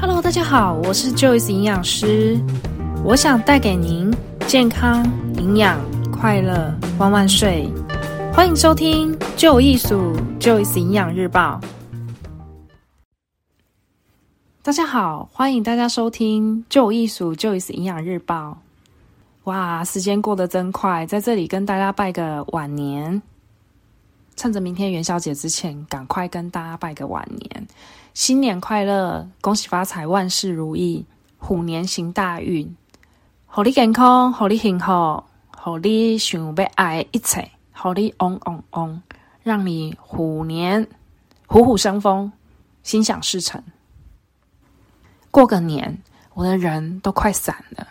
Hello，大家好，我是 Joyce 营养师，我想带给您健康、营养、快乐、万万岁！欢迎收听《旧艺术 Joyce 营养日报》。大家好，欢迎大家收听《旧艺术 Joyce 营养日报》。哇，时间过得真快，在这里跟大家拜个晚年。趁着明天元宵节之前，赶快跟大家拜个晚年，新年快乐，恭喜发财，万事如意，虎年行大运，好你健康，好你幸福，好你想要爱一切，好你嗡嗡嗡，让你虎年虎虎生风，心想事成。过个年，我的人都快散了。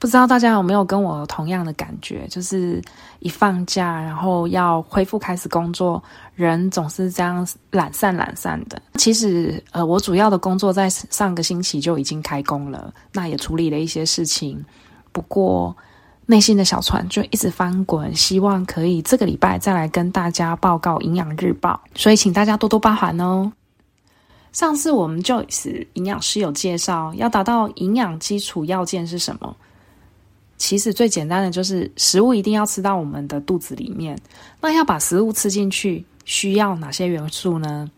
不知道大家有没有跟我同样的感觉，就是一放假，然后要恢复开始工作，人总是这样懒散懒散的。其实，呃，我主要的工作在上个星期就已经开工了，那也处理了一些事情。不过，内心的小船就一直翻滚，希望可以这个礼拜再来跟大家报告营养日报，所以请大家多多包涵哦。上次我们 Joyce 营养师有介绍，要达到营养基础要件是什么？其实最简单的就是食物一定要吃到我们的肚子里面。那要把食物吃进去，需要哪些元素呢？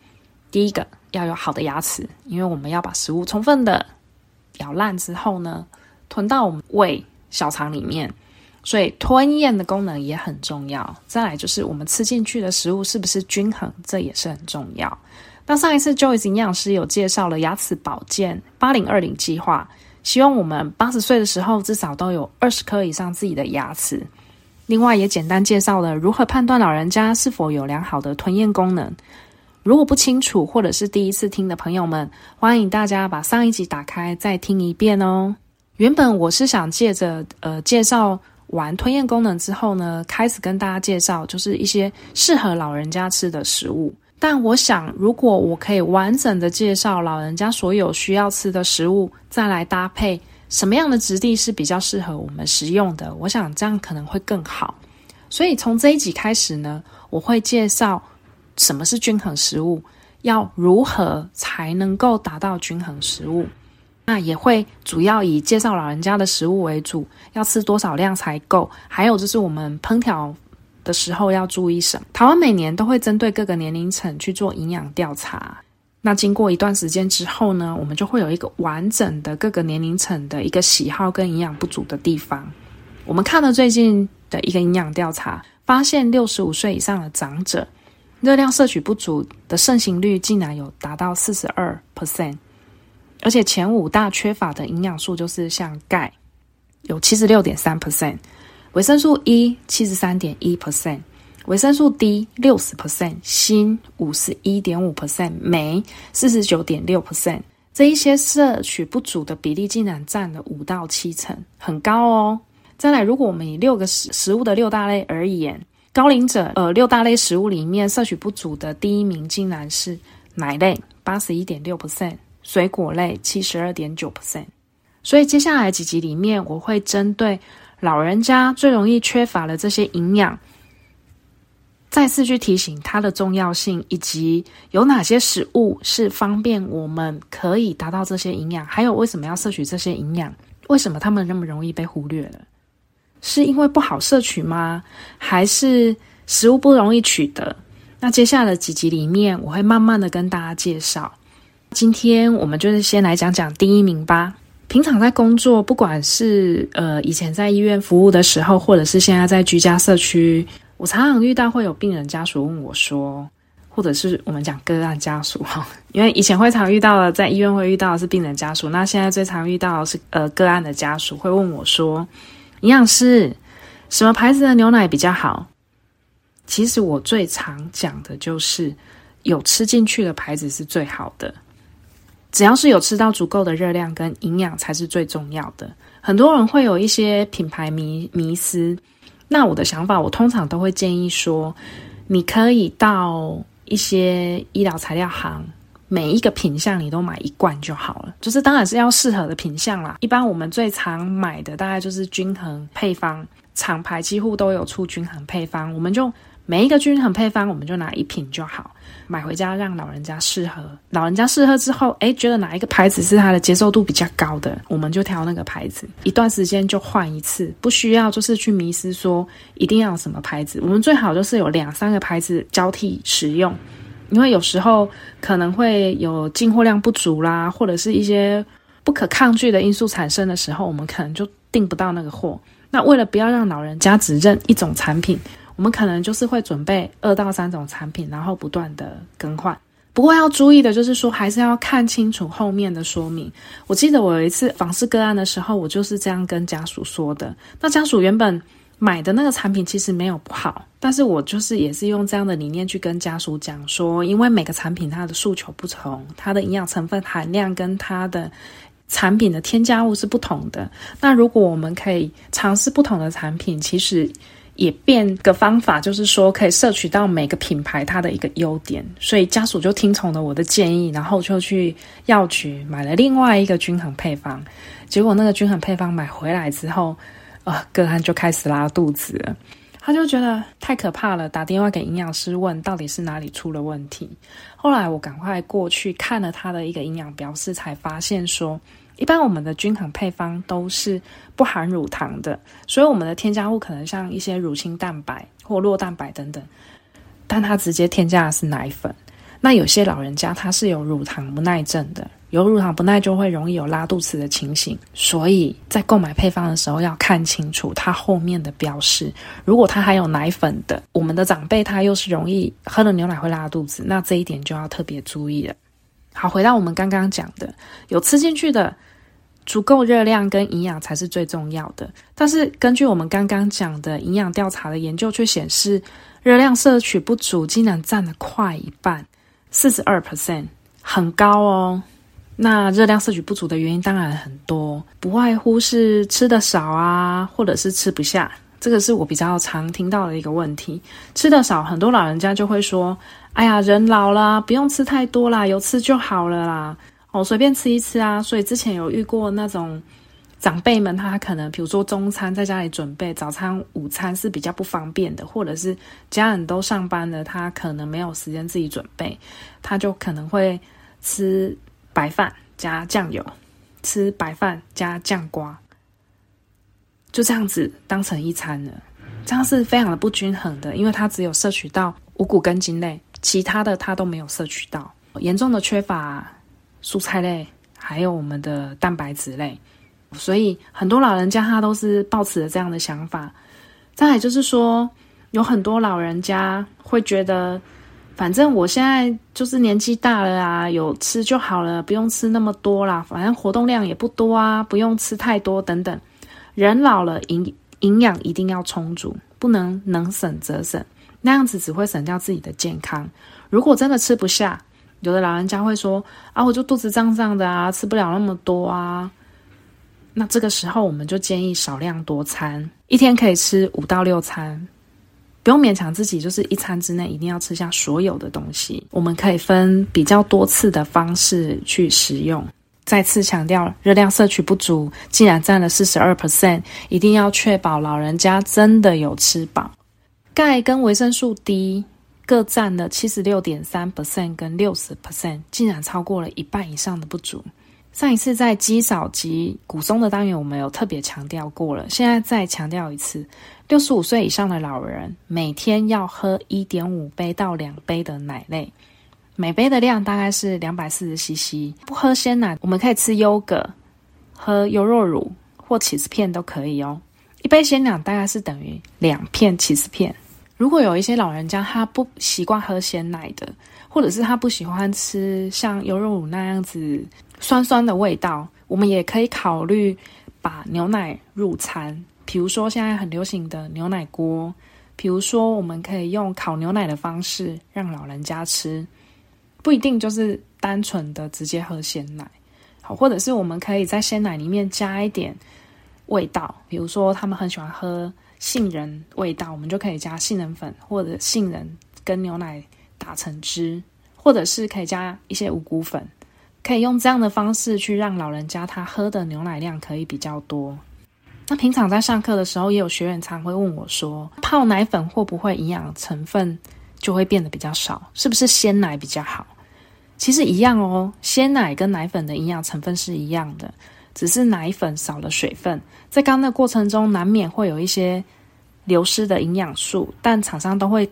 第一个要有好的牙齿，因为我们要把食物充分的咬烂之后呢，吞到我们胃小肠里面，所以吞咽的功能也很重要。再来就是我们吃进去的食物是不是均衡，这也是很重要。那上一次 Joyce 营养师有介绍了牙齿保健八零二零计划。希望我们八十岁的时候至少都有二十颗以上自己的牙齿。另外，也简单介绍了如何判断老人家是否有良好的吞咽功能。如果不清楚或者是第一次听的朋友们，欢迎大家把上一集打开再听一遍哦。原本我是想借着呃介绍完吞咽功能之后呢，开始跟大家介绍就是一些适合老人家吃的食物。但我想，如果我可以完整的介绍老人家所有需要吃的食物，再来搭配什么样的质地是比较适合我们食用的，我想这样可能会更好。所以从这一集开始呢，我会介绍什么是均衡食物，要如何才能够达到均衡食物。那也会主要以介绍老人家的食物为主，要吃多少量才够，还有就是我们烹调。的时候要注意什么？台湾每年都会针对各个年龄层去做营养调查。那经过一段时间之后呢，我们就会有一个完整的各个年龄层的一个喜好跟营养不足的地方。我们看了最近的一个营养调查，发现六十五岁以上的长者，热量摄取不足的盛行率竟然有达到四十二 percent，而且前五大缺乏的营养素就是像钙，有七十六点三 percent。维生素 E 七十三点一 percent，维生素 D 六十 percent，锌五十一点五 percent，镁四十九点六 percent，这一些摄取不足的比例竟然占了五到七成，很高哦。再来，如果我们以六个食食物的六大类而言，高龄者呃六大类食物里面摄取不足的第一名竟然是奶类八十一点六 percent，水果类七十二点九 percent。所以接下来几集里面，我会针对。老人家最容易缺乏了这些营养，再次去提醒它的重要性，以及有哪些食物是方便我们可以达到这些营养，还有为什么要摄取这些营养？为什么他们那么容易被忽略了？是因为不好摄取吗？还是食物不容易取得？那接下来的几集里面，我会慢慢的跟大家介绍。今天我们就是先来讲讲第一名吧。平常在工作，不管是呃以前在医院服务的时候，或者是现在在居家社区，我常常遇到会有病人家属问我说，或者是我们讲个案家属哈，因为以前会常遇到的，在医院会遇到的是病人家属，那现在最常遇到是呃个案的家属会问我说，营养师，什么牌子的牛奶比较好？其实我最常讲的就是有吃进去的牌子是最好的。只要是有吃到足够的热量跟营养才是最重要的。很多人会有一些品牌迷迷思，那我的想法，我通常都会建议说，你可以到一些医疗材料行，每一个品项你都买一罐就好了。就是当然是要适合的品项啦。一般我们最常买的大概就是均衡配方，厂牌几乎都有出均衡配方，我们就每一个均衡配方，我们就拿一瓶就好，买回家让老人家试喝。老人家试喝之后，诶，觉得哪一个牌子是他的接受度比较高的，我们就挑那个牌子。一段时间就换一次，不需要就是去迷失说一定要什么牌子。我们最好就是有两三个牌子交替使用，因为有时候可能会有进货量不足啦，或者是一些不可抗拒的因素产生的时候，我们可能就订不到那个货。那为了不要让老人家只认一种产品，我们可能就是会准备二到三种产品，然后不断的更换。不过要注意的就是说，还是要看清楚后面的说明。我记得我有一次访视个案的时候，我就是这样跟家属说的。那家属原本买的那个产品其实没有不好，但是我就是也是用这样的理念去跟家属讲说，因为每个产品它的诉求不同，它的营养成分含量跟它的。产品的添加物是不同的，那如果我们可以尝试不同的产品，其实也变个方法，就是说可以摄取到每个品牌它的一个优点。所以家属就听从了我的建议，然后就去药局买了另外一个均衡配方。结果那个均衡配方买回来之后，呃，个案就开始拉肚子。他就觉得太可怕了，打电话给营养师问到底是哪里出了问题。后来我赶快过去看了他的一个营养标示，才发现说，一般我们的均衡配方都是不含乳糖的，所以我们的添加物可能像一些乳清蛋白或酪蛋白等等，但它直接添加的是奶粉。那有些老人家他是有乳糖不耐症的。有乳糖不耐就会容易有拉肚子的情形，所以在购买配方的时候要看清楚它后面的标示。如果它还有奶粉的，我们的长辈他又是容易喝了牛奶会拉肚子，那这一点就要特别注意了。好，回到我们刚刚讲的，有吃进去的足够热量跟营养才是最重要的。但是根据我们刚刚讲的营养调查的研究却显示，热量摄取不足竟然占了快一半，四十二 percent，很高哦。那热量摄取不足的原因当然很多，不外乎是吃的少啊，或者是吃不下。这个是我比较常听到的一个问题。吃的少，很多老人家就会说：“哎呀，人老了，不用吃太多啦，有吃就好了啦，哦，随便吃一吃啊。”所以之前有遇过那种长辈们，他可能比如说中餐在家里准备，早餐、午餐是比较不方便的，或者是家人都上班了，他可能没有时间自己准备，他就可能会吃。白饭加酱油，吃白饭加酱瓜，就这样子当成一餐了。这样是非常的不均衡的，因为它只有摄取到五谷根茎类，其他的它都没有摄取到，严重的缺乏蔬菜类，还有我们的蛋白质类。所以很多老人家他都是抱持着这样的想法。再来就是说，有很多老人家会觉得。反正我现在就是年纪大了啊，有吃就好了，不用吃那么多啦。反正活动量也不多啊，不用吃太多等等。人老了，营营养一定要充足，不能能省则省，那样子只会省掉自己的健康。如果真的吃不下，有的老人家会说啊，我就肚子胀胀的啊，吃不了那么多啊。那这个时候我们就建议少量多餐，一天可以吃五到六餐。不用勉强自己，就是一餐之内一定要吃下所有的东西。我们可以分比较多次的方式去食用。再次强调，热量摄取不足，竟然占了四十二 percent，一定要确保老人家真的有吃饱。钙跟维生素 D 各占了七十六点三 percent 跟六十 percent，竟然超过了一半以上的不足。上一次在肌少及骨松的单元，我们有特别强调过了，现在再强调一次：六十五岁以上的老人每天要喝一点五杯到两杯的奶类，每杯的量大概是两百四十 CC。不喝鲜奶，我们可以吃优格、喝优酪乳或起司片都可以哦。一杯鲜奶大概是等于两片起司片。如果有一些老人家他不习惯喝鲜奶的，或者是他不喜欢吃像优酪乳那样子。酸酸的味道，我们也可以考虑把牛奶入餐，比如说现在很流行的牛奶锅，比如说我们可以用烤牛奶的方式让老人家吃，不一定就是单纯的直接喝鲜奶，好，或者是我们可以在鲜奶里面加一点味道，比如说他们很喜欢喝杏仁味道，我们就可以加杏仁粉或者杏仁跟牛奶打成汁，或者是可以加一些五谷粉。可以用这样的方式去让老人家他喝的牛奶量可以比较多。那平常在上课的时候，也有学员常会问我说，泡奶粉会不会营养成分就会变得比较少？是不是鲜奶比较好？其实一样哦，鲜奶跟奶粉的营养成分是一样的，只是奶粉少了水分，在刚的过程中难免会有一些流失的营养素，但厂商都会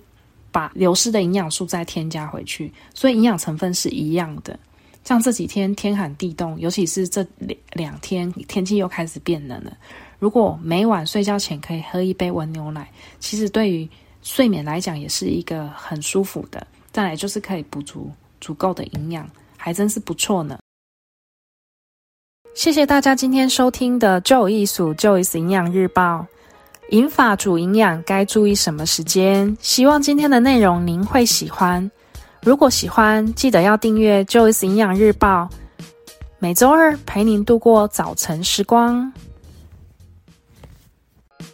把流失的营养素再添加回去，所以营养成分是一样的。像这几天天寒地冻，尤其是这两两天天气又开始变冷了。如果每晚睡觉前可以喝一杯温牛奶，其实对于睡眠来讲也是一个很舒服的。再来就是可以补足足够的营养，还真是不错呢。谢谢大家今天收听的《就有艺术 Joyce 营养日报》，银发族营养该注意什么时间？希望今天的内容您会喜欢。如果喜欢，记得要订阅《Joyce 营养日报》，每周二陪您度过早晨时光。